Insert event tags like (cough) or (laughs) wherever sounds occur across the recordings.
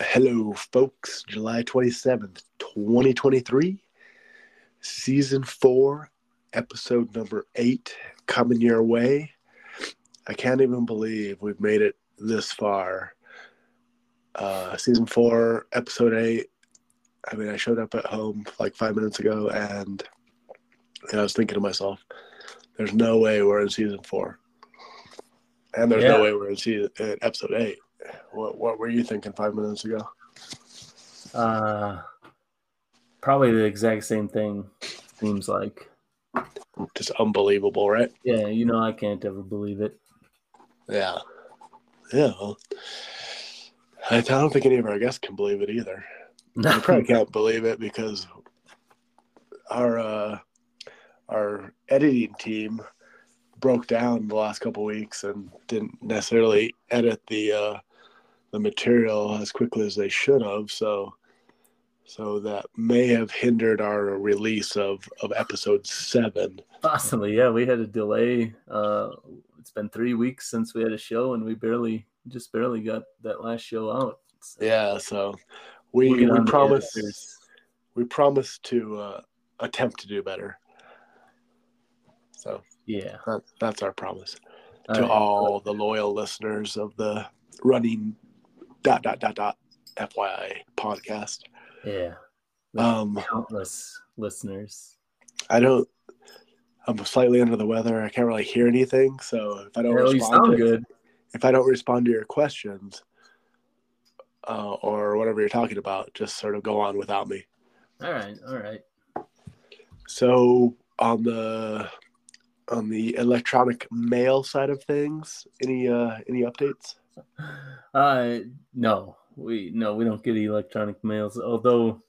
Hello, folks. July 27th, 2023, season four, episode number eight, coming your way. I can't even believe we've made it this far. Uh, season four, episode eight. I mean, I showed up at home like five minutes ago and, and I was thinking to myself, there's no way we're in season four. And there's Yeah. no way we're in season, in episode eight. What, what were you thinking five minutes ago? Uh, probably the exact same thing. Seems like. Just unbelievable, right? Yeah, you know I can't ever believe it. Yeah. Yeah. Well, I don't think any of our guests can believe it either. (laughs) I probably can't believe it because our uh, our editing team broke down the last couple weeks and didn't necessarily edit the uh, the material as quickly as they should have. So so that may have hindered our release of of episode seven. Possibly, yeah. We had a delay. Uh, it's been three weeks since we had a show, and we barely, just barely got that last show out. So Yeah. So we we promise we promise to uh, attempt to do better. So Yeah. that, that's our promise All to right. all the loyal listeners of the running dot dot dot dot FYI podcast. Yeah. Um, Countless listeners. I don't. I'm slightly under the weather. I can't really hear anything. So if I don't you respond, to, good. if I don't respond to your questions uh, or whatever you're talking about, just sort of go on without me. All right. All right. So on the on the electronic mail side of things, any uh any updates? (laughs) Uh no, we no, we don't get electronic mails. Although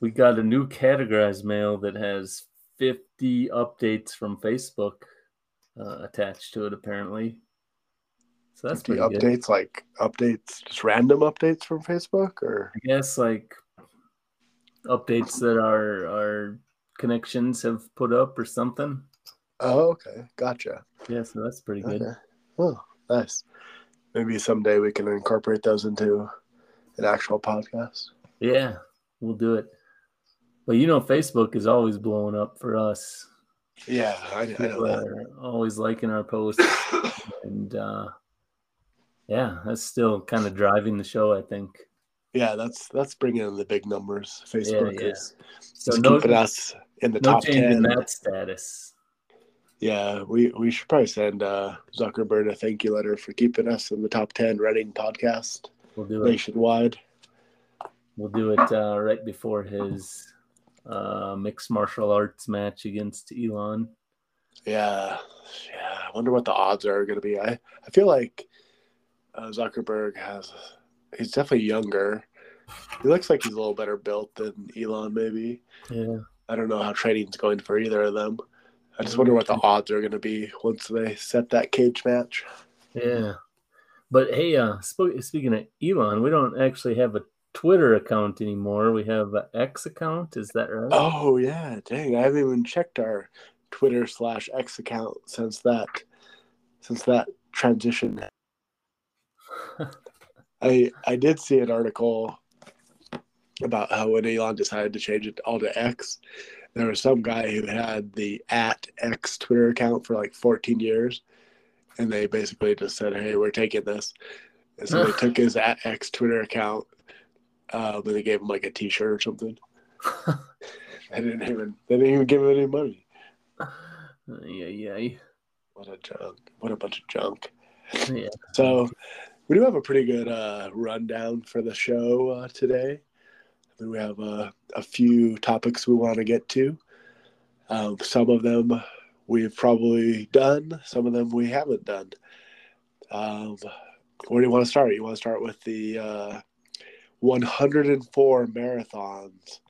we got a new categorized mail that has 50 updates from Facebook uh, attached to it, apparently. So that's pretty updates good. like updates just random updates from Facebook or I guess like updates that our our connections have put up or something. oh okay gotcha Yeah, so that's pretty good. okay oh nice maybe someday we can incorporate those into an actual podcast Yeah, we'll do it. But you know, Facebook is always blowing up for us. yeah I, I know that always liking our posts, (coughs) and uh, yeah, that's still kind of driving the show. I think. yeah that's that's bringing in the big numbers Facebook yeah. is, So no, keeping us in the no top 10 that status. Yeah, we, we should probably send uh, Zuckerberg a thank you letter for keeping us in the top 10 running podcast We'll do it. nationwide. We'll do it uh, right before his uh, mixed martial arts match against Elon. Yeah, yeah. I wonder what the odds are going to be. I, I feel like uh, Zuckerberg has, he's definitely younger. He looks like he's a little better built than Elon, maybe. Yeah. I don't know how training's going for either of them. I just wonder what the odds are going to be once they set that cage match. Yeah. But hey, uh, sp- speaking of Elon, we don't actually have a Twitter account anymore. We have an X account. Is that right? Oh yeah, dang! I haven't even checked our Twitter slash X account since that since that transition. (laughs) I I did see an article about how when Elon decided to change it all to X, there was some guy who had the at X Twitter account for like 14 years, and they basically just said, "Hey, we're taking this," and so they took his at X Twitter account, um, and they gave him like a T-shirt or something. (laughs) They didn't even they didn't even give him any money. yeah, yeah, What a junk! What a bunch of junk. yeah. So we do have a pretty good uh, rundown for the show uh, today. We have uh, a few topics we want to get to. Um, some of them we've probably done. Some of them we haven't done. Um, where do you want to start? You want to start with the uh, 104 marathons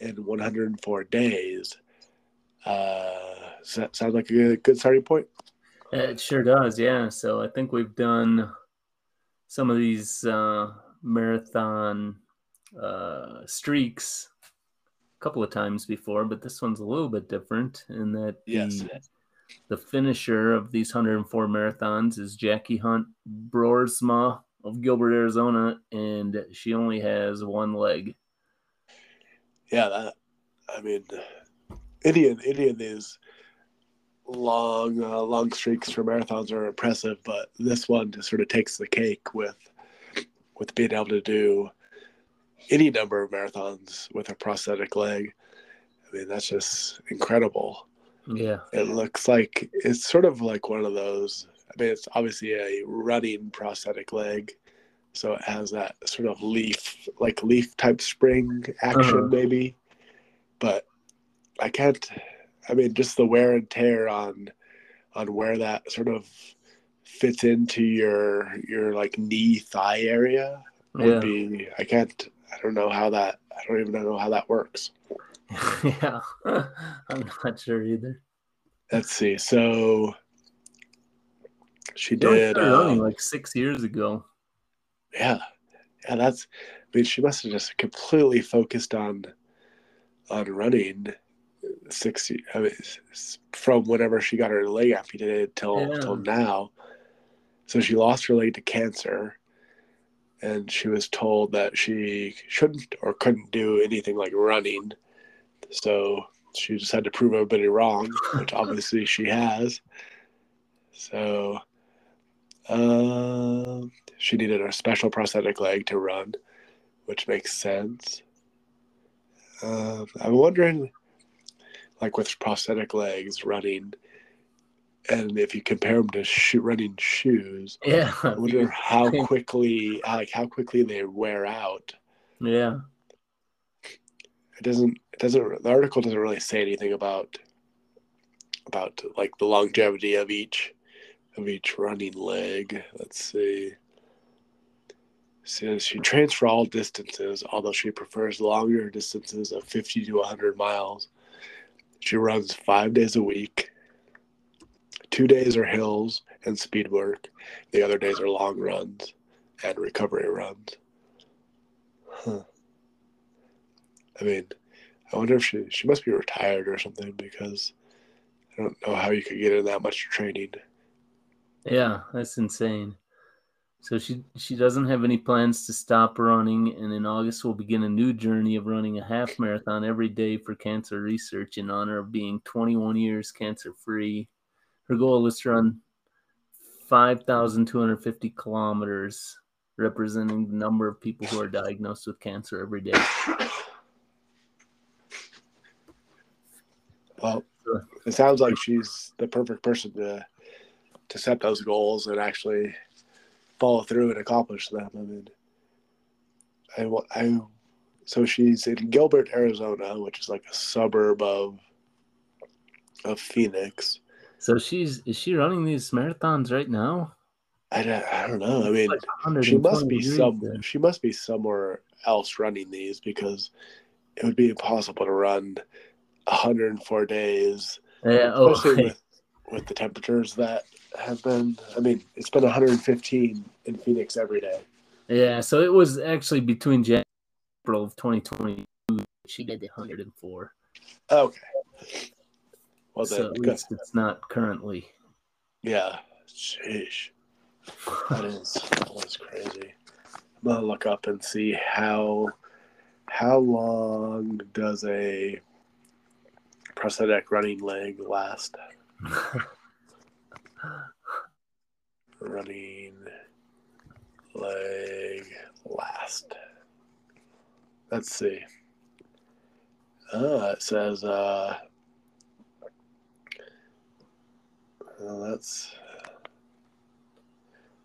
in 104 days. Uh, does that sound like a good, good starting point? It sure does. Yeah. So I think we've done some of these uh, marathon uh, streaks a couple of times before, but this one's a little bit different in that Yes. the, the finisher of these 104 marathons is Jackie Hunt Broersma of Gilbert, Arizona, and she only has one leg. Yeah, that. I mean, Indian Indian is long uh, long streaks for marathons are impressive, but this one just sort of takes the cake with with being able to do any number of marathons with a prosthetic leg. I mean, that's just incredible. Yeah. It looks like it's sort of like one of those. I mean, it's obviously a running prosthetic leg. So it has that sort of leaf, like leaf type spring action, uh-huh. maybe. But I can't, I mean, just the wear and tear on, on where that sort of fits into your, your like knee thigh area would yeah. be, I can't, I don't know how that, I don't even know how that works. (laughs) yeah, (laughs) I'm not sure either. Let's see. So she did uh, like six years ago. Yeah, yeah. That's. I mean, she must have just completely focused on on running six. I mean, from whenever she got her leg amputated till yeah. till now. So she lost her leg to cancer, and she was told that she shouldn't or couldn't do anything like running so she just had to prove everybody wrong, which (laughs) obviously she has. So uh, she needed a special prosthetic leg to run, which makes sense. Uh, I'm wondering, like with prosthetic legs running, and if you compare them to shoe, running shoes, yeah, I wonder (laughs) how quickly, like how quickly they wear out. Yeah, it doesn't it doesn't the article doesn't really say anything about about like the longevity of each of each running leg. Let's see. Says she trains for all distances, although she prefers longer distances of 50 to 100 miles. She runs five days a week. Two days are hills and speed work. The other days are long runs and recovery runs. Huh. I mean, I wonder if she she must be retired or something because I don't know how you could get in that much training. Yeah, that's insane. So she she doesn't have any plans to stop running, and in August will begin a new journey of running a half marathon every day for cancer research in honor of being 21 years cancer free. Her goal is to run 5,250 kilometers, representing the number of people who are diagnosed with cancer every day. Well, it sounds like she's the perfect person to to set those goals and actually follow through and accomplish them. I mean, I, I so she's in Gilbert, Arizona, which is like a suburb of of Phoenix. So she's is she running these marathons right now? I don't, I don't know. I mean, like she must be some. There. She must be somewhere else running these because it would be impossible to run 104 days. Yeah, oh, especially with, with the temperatures that have been. I mean, it's been 115 in Phoenix every day. Yeah, so it was actually between January April of 2022. She did the 104. Okay. Well, so at least it's not currently. Yeah. Sheesh. That is that is crazy. I'm gonna look up and see how how long does a prosthetic running leg last. (laughs) running leg last. Let's see. Uh, it says, uh, well, that's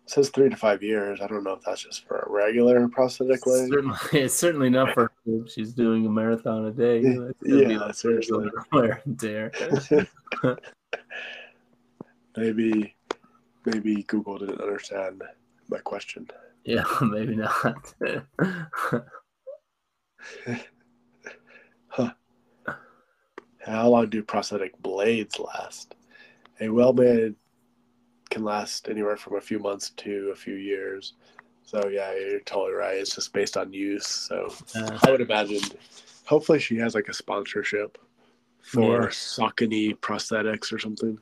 it says three to five years. I don't know if that's just for a regular prosthetic leg. Certainly, (laughs) it's certainly not for. She's doing a marathon a day. yeah, like seriously. (laughs) Wear and tear. (laughs) maybe, maybe Google didn't understand my question. Yeah, maybe not. huh. How long do prosthetic blades last? A well-made can last anywhere from a few months to a few years. So yeah, you're totally right. It's just based on use. So uh, I would imagine, hopefully, she has like a sponsorship for yeah. Saucony prosthetics or something.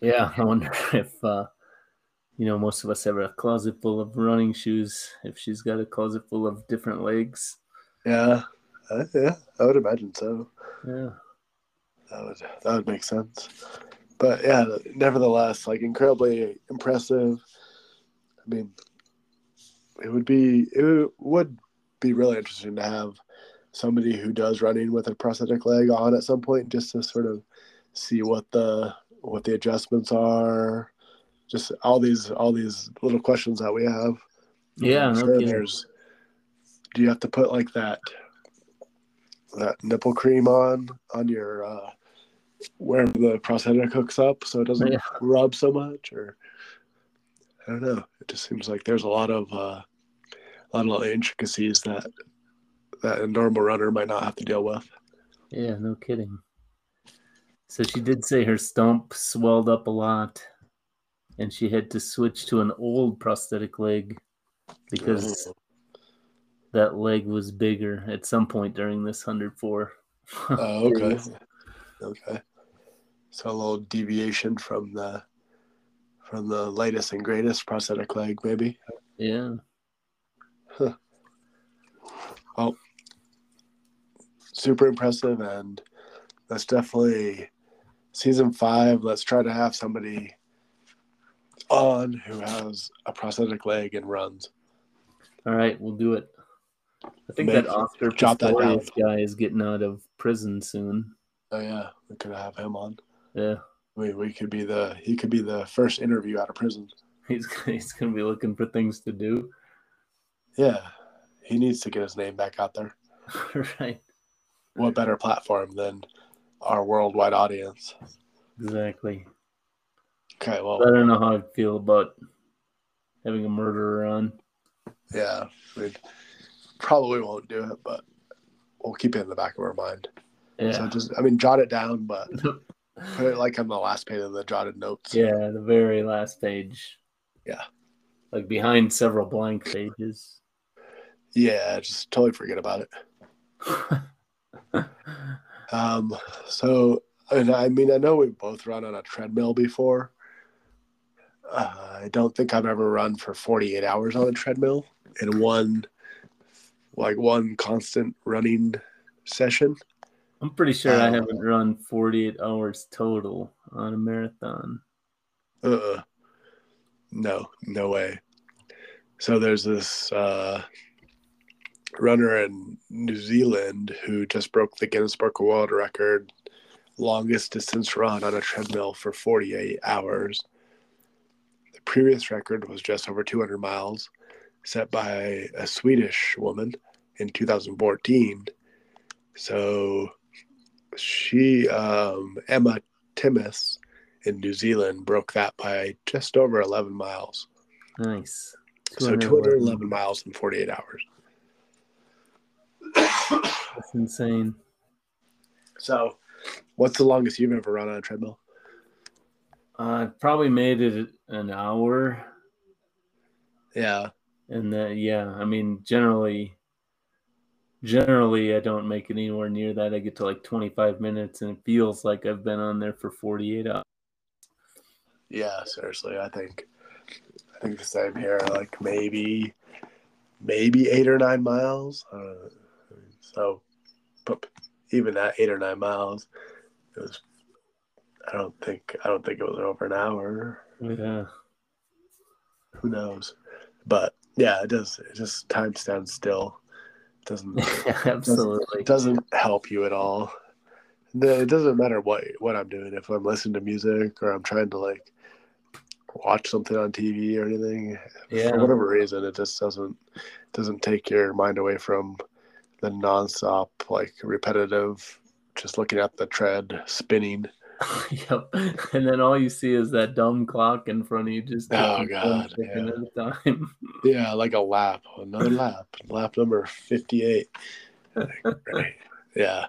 Yeah, I wonder (laughs) if uh, you know, most of us have a closet full of running shoes. If she's got a closet full of different legs, Yeah, uh, yeah, I would imagine so. yeah, That would that would make sense. But yeah, nevertheless, like incredibly impressive. I mean, it would be it would be really interesting to have somebody who does running with a prosthetic leg on at some point, just to sort of see what the what the adjustments are. Just all these all these little questions that we have. Yeah, sure there's. Do you have to put like that that nipple cream on on your uh, where the prosthetic hooks up so it doesn't Yeah. rub so much, or I don't know. It just seems like there's a lot of uh, a lot of little intricacies that that a normal runner might not have to deal with. yeah, no kidding. So she did say her stump swelled up a lot, and she had to switch to an old prosthetic leg because that leg was bigger at some point during this hundred four. (laughs) Oh, okay. Okay. So a little deviation from the from the latest and greatest prosthetic leg, maybe. Yeah. Well super impressive, and that's definitely season five. Let's try to have somebody on who has a prosthetic leg and runs. All right, we'll do it. I think Make- that Oscar. Pistorius guy is getting out of prison soon. Oh yeah, we could have him on. Yeah, We we could be the he could be the first interview out of prison. he's he's gonna be looking for things to do. Yeah, he needs to get his name back out there. (laughs) right. What better platform than our worldwide audience? Exactly. Okay, well, I don't know how I feel about having a murderer on. yeah, we probably won't do it, but we'll keep it in the back of our mind. So Yeah. just, I mean, jot it down, but (laughs) put it like on the last page of the jotted notes. yeah, the very last page. Yeah. Like behind several blank pages. Yeah, just totally forget about it. (laughs) Um, so, and I mean, I know we've both run on a treadmill before. Uh, I don't think I've ever run for 48 hours on a treadmill in one, like one constant running session. I'm pretty sure I Um, haven't run 48 hours total on a marathon. Uh, no, no way. So there's this uh, runner in New Zealand who just broke the Guinness Book of World Record longest distance run on a treadmill for 48 hours. The previous record was just over 200 miles, set by a Swedish woman in 2014. So she, um, Emma Timmis, in New Zealand broke that by just over 11 miles. Nice. So 211 miles in 48 hours. That's insane. So, what's the longest you've ever run on a treadmill? I probably made it an hour. Yeah. And that, yeah, I mean, generally, generally, I don't make it anywhere near that. I get to like 25 minutes and it feels like I've been on there for 48 hours. Yeah, seriously, I think I think the same here. Like maybe maybe eight or nine miles. Uh, so, but even that eight or nine miles, it was. I don't think I don't think it was over an hour. Yeah. Who knows? But yeah, it does. It just time stands still. It (laughs) doesn't Absolutely. doesn't help you at all. The- It doesn't matter what what I'm doing. If I'm listening to music or I'm trying to like watch something on TV or anything, Yeah. for whatever reason, it just doesn't doesn't take your mind away from the nonstop, like repetitive, just looking at the tread spinning. (laughs) yep. And then all you see is that dumb clock in front of you just Oh, God, yeah. time. (laughs) Yeah, like a lap, another lap, lap number fifty-eight. Right. (laughs) Yeah,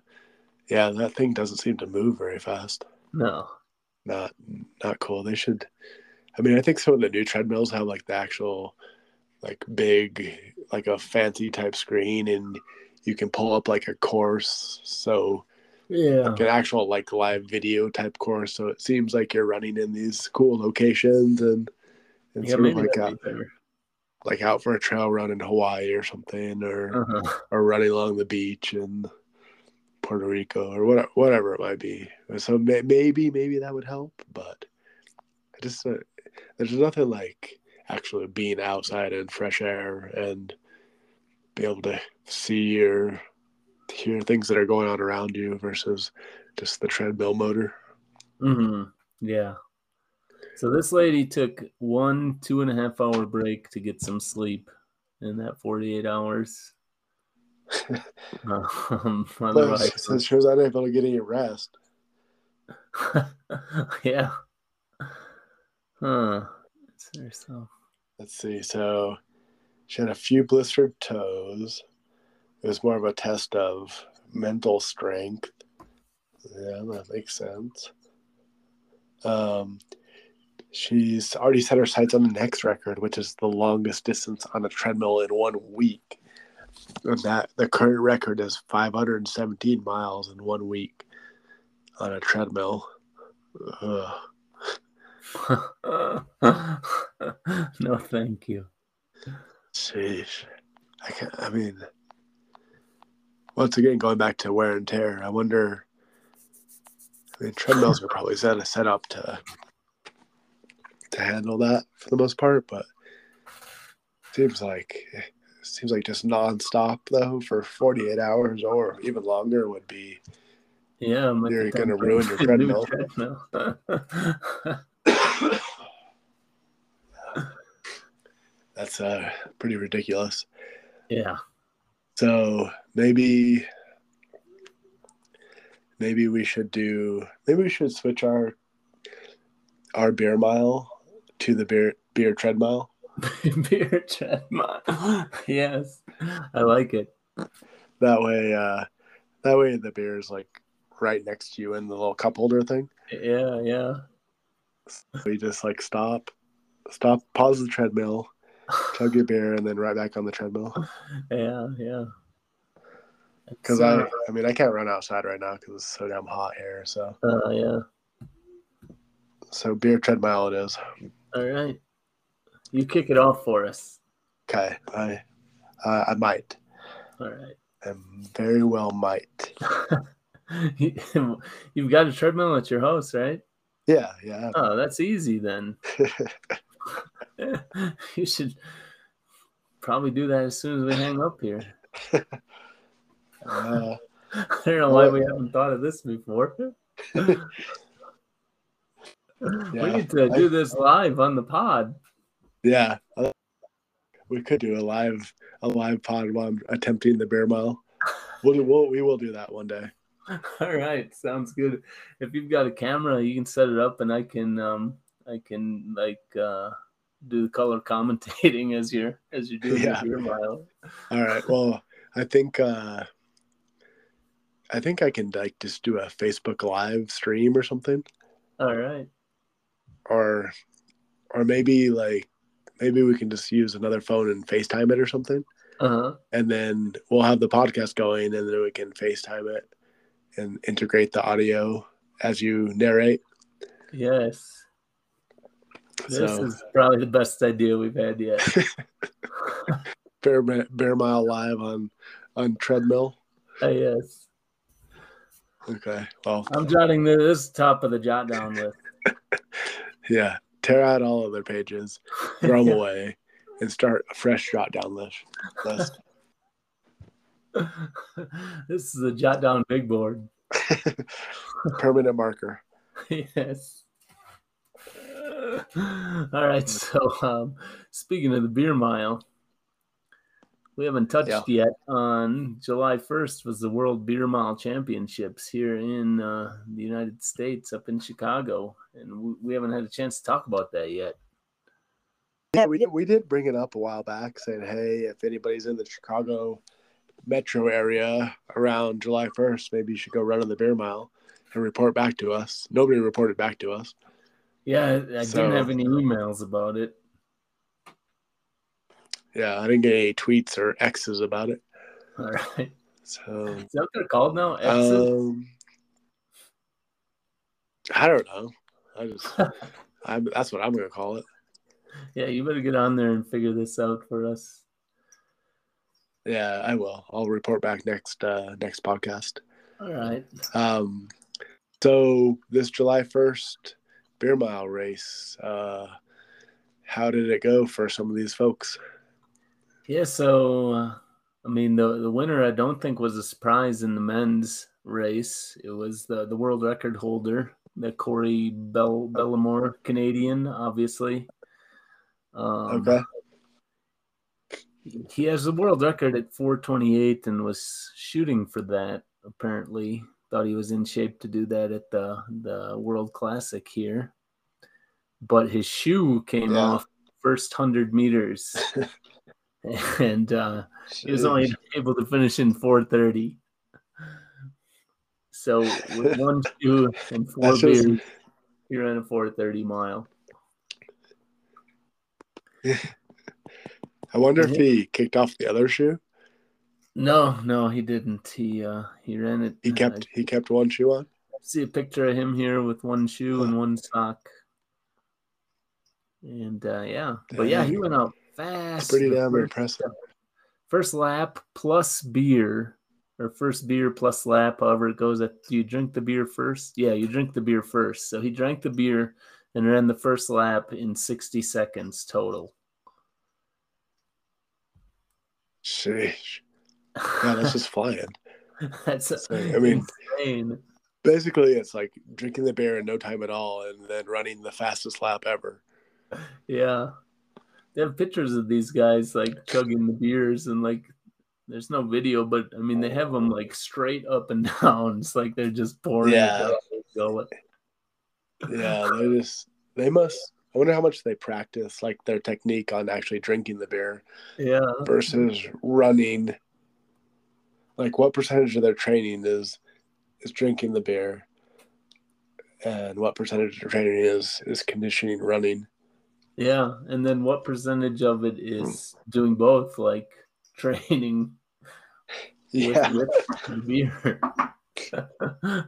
yeah, that thing doesn't seem to move very fast. No. not not cool. They should. I mean, I think some of the new treadmills have like the actual, like big, like a fancy type screen, and you can pull up like a course. So Yeah. like an actual like live video type course. So it seems like you're running in these cool locations, and And Yeah, sort of like out, be better. like out for a trail run in Hawaii or something, or Uh-huh. or running along the beach in Puerto Rico or whatever, whatever it might be. So may, maybe maybe that would help, but I just uh, there's nothing like actually being outside in fresh air and be able to see or hear things that are going on around you versus just the treadmill motor. hmm Yeah. So this lady took one two and a half hour break to get some sleep in that 48 hours. um, (laughs) otherwise, so she was unable to get any rest. (laughs) yeah. Huh. It's herself. Let's see. So she had a few blistered toes. It was more of a test of mental strength. Yeah, that makes sense. Um, she's already set her sights on the next record, which is the longest distance on a treadmill in one week. And that the current record is 517 miles in one week on a treadmill. (laughs) No, thank you. Sheesh. I can I mean, once again, going back to wear and tear, I wonder. I mean, treadmills are probably set set up to to handle that for the most part, but seems like seems like just nonstop though for forty eight hours or even longer would be. Yeah, I'm You're gonna ruin your (laughs) treadmill. treadmill. (coughs) That's uh pretty ridiculous. yeah. So maybe maybe we should do maybe we should switch our our beer mile to the beer beer treadmill. (laughs) Beer treadmill. (laughs) yes. I like it. That way uh that way the beer is like right next to you in the little cup holder thing. Yeah, yeah. We just like stop stop pause the treadmill, chug your beer and then right back on the treadmill. (laughs) Yeah, yeah. Because I uh, I mean I can't run outside right now because it's so damn hot here. So uh, yeah. so beer treadmill it is. All right. You kick it off for us. Okay. I I, I might. All right. I very well might. (laughs) You've got a treadmill at your house, right? Yeah, yeah. Oh, that's easy then. (laughs) (laughs) you should probably do that as soon as we hang up here. Uh, (laughs) I don't know why we haven't thought of this before. (laughs) We need to do this live on the pod. yeah. We could do a live a live pod while I'm attempting the bear mile. We'll, we'll we will do that one day. All right, sounds good. If you've got a camera, you can set it up, and I can um I can like uh do the color commentating (laughs) as you're as you're doing Yeah. your mile. All right. Well, I think uh I think I can like just do a Facebook live stream or something, All right. or or maybe like maybe we can just use another phone and FaceTime it or something. Uh huh. and then we'll have the podcast going and then we can FaceTime it and integrate the audio as you narrate. Yes. This so is probably the best idea we've had yet. (laughs) bear, bear mile live on on treadmill. Uh, yes. Okay. Well, I'm jotting this, this top of the jot down list. (laughs) yeah. Tear out all other pages, throw them (laughs) away, and start a fresh jot down list. list. this is a jot down big board. Permanent marker. yes. (laughs) All right. So, um, speaking of the beer mile, we haven't touched Yeah. yet. On July 1st was the World Beer Mile Championships here in uh, the United States, up in Chicago, and we, we haven't had a chance to talk about that yet. Yeah, we did. We did bring it up a while back, saying, "Hey, if anybody's in the Chicago metro area around July first, maybe you should go run on the beer mile and report back to us." Nobody reported back to us. Yeah, I, I So- didn't have any emails about it. Yeah, I didn't get any tweets or X's about it. All right. So, Is that what they're called now? X's? um, I don't know. I just, (laughs) I'm, that's what I'm gonna call it. yeah, you better get on there and figure this out for us. Yeah, I will. I'll report back next uh next podcast. All right. Um so this July 1st beer mile race, uh how did it go for some of these folks? Yeah, so uh, I mean the the winner I don't think was a surprise in the men's race. It was the the world record holder, the Corey Bell Bellemore Canadian, obviously. Um, Okay. he has the world record at 428 and was shooting for that apparently thought he was in shape to do that at the the world classic here. But his shoe came Yeah. off first 100 meters. (laughs) And uh he was only able to finish in 430 so with (laughs) one shoe and four That's just- beers he ran a 430 mile. (laughs) I wonder if he kicked off the other shoe. No no he didn't he uh he ran it He kept he kept one shoe on. see a picture of him here with one shoe and one sock. And uh, yeah, but yeah, he went out fast. It's pretty damn first, impressive. first lap plus beer, or first beer plus lap, however it goes. Do you drink the beer first? Yeah, you drink the beer first. So he drank the beer and ran the first lap in 60 seconds total. Sheesh. Yeah, that's just flying. (laughs) That's So, I mean- insane. Basically, it's like drinking the beer in no time at all, and then running the fastest lap ever. Yeah. They have pictures of these guys like chugging the beers and like there's no video, but I mean they have them like straight up and (laughs) down. It's like they're just pouring Yeah. gullet. Yeah, they just they must. I wonder how much they practice, like their technique on actually drinking the beer Yeah. versus running. Like, what percentage of their training is is drinking the beer, and what percentage of their training is is conditioning running? Yeah. And then what percentage of it hmm. is doing both, like (laughs) training Yeah, with, with beer? (laughs)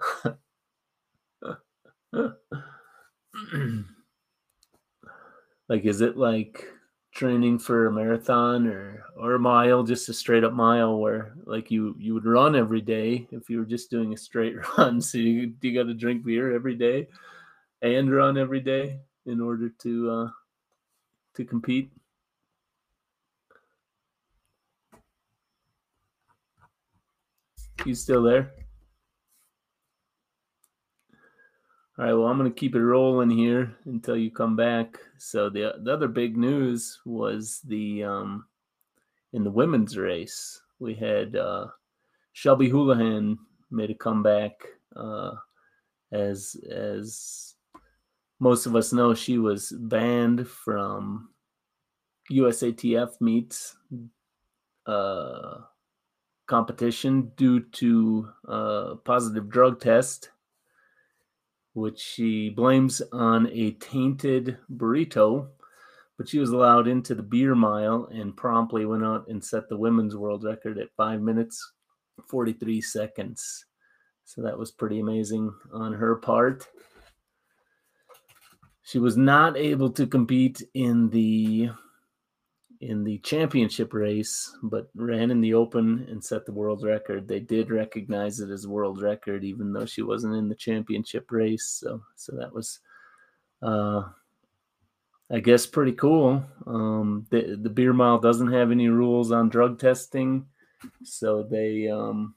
like is it like training for a marathon or or a mile just a straight up mile where like you you would run every day if you were just doing a straight (laughs) run. So you, you got to drink beer every day and run every day in order to uh to compete? You still there All right, well, I'm going to keep it rolling here until you come back. So the the other big news was the um, in the women's race we had uh, Shelby Houlihan made a comeback. Uh, as as most of us know, she was banned from USATF meets uh, competition due to uh, positive drug test which she blames on a tainted burrito. But she was allowed into the beer mile and promptly went out and set the women's world record at five minutes, 43 seconds. So that was pretty amazing on her part. She was not able to compete in the in the championship race, but ran in the open and set the world record. They did recognize it as world record, even though she wasn't in the championship race. So, so that was, uh, I guess, pretty cool. Um, the the beer mile doesn't have any rules on drug testing, so they um,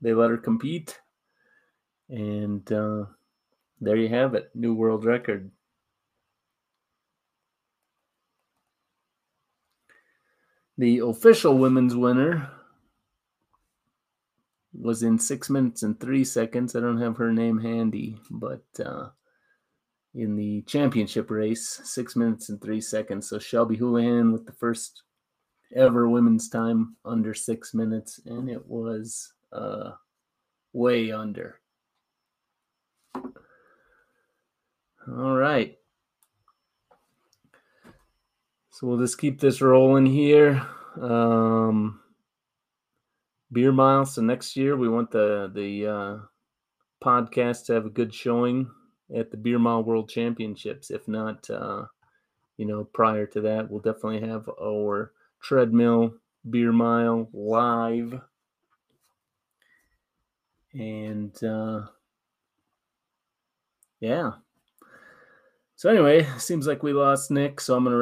they let her compete, and uh, there you have it, new world record. The official women's winner was in six minutes and three seconds. I don't have her name handy, but uh, in the championship race, six minutes and three seconds. So Shelby Houlihan with the first ever women's time under six minutes, and it was uh, way under. All right. So we'll just keep this rolling here. Um, beer miles. So next year we want the the uh, podcast to have a good showing at the Beer Mile World Championships. If not, uh, you know, prior to that, we'll definitely have our treadmill beer mile live. And uh, yeah. So anyway, seems like we lost Nick, so I'm gonna.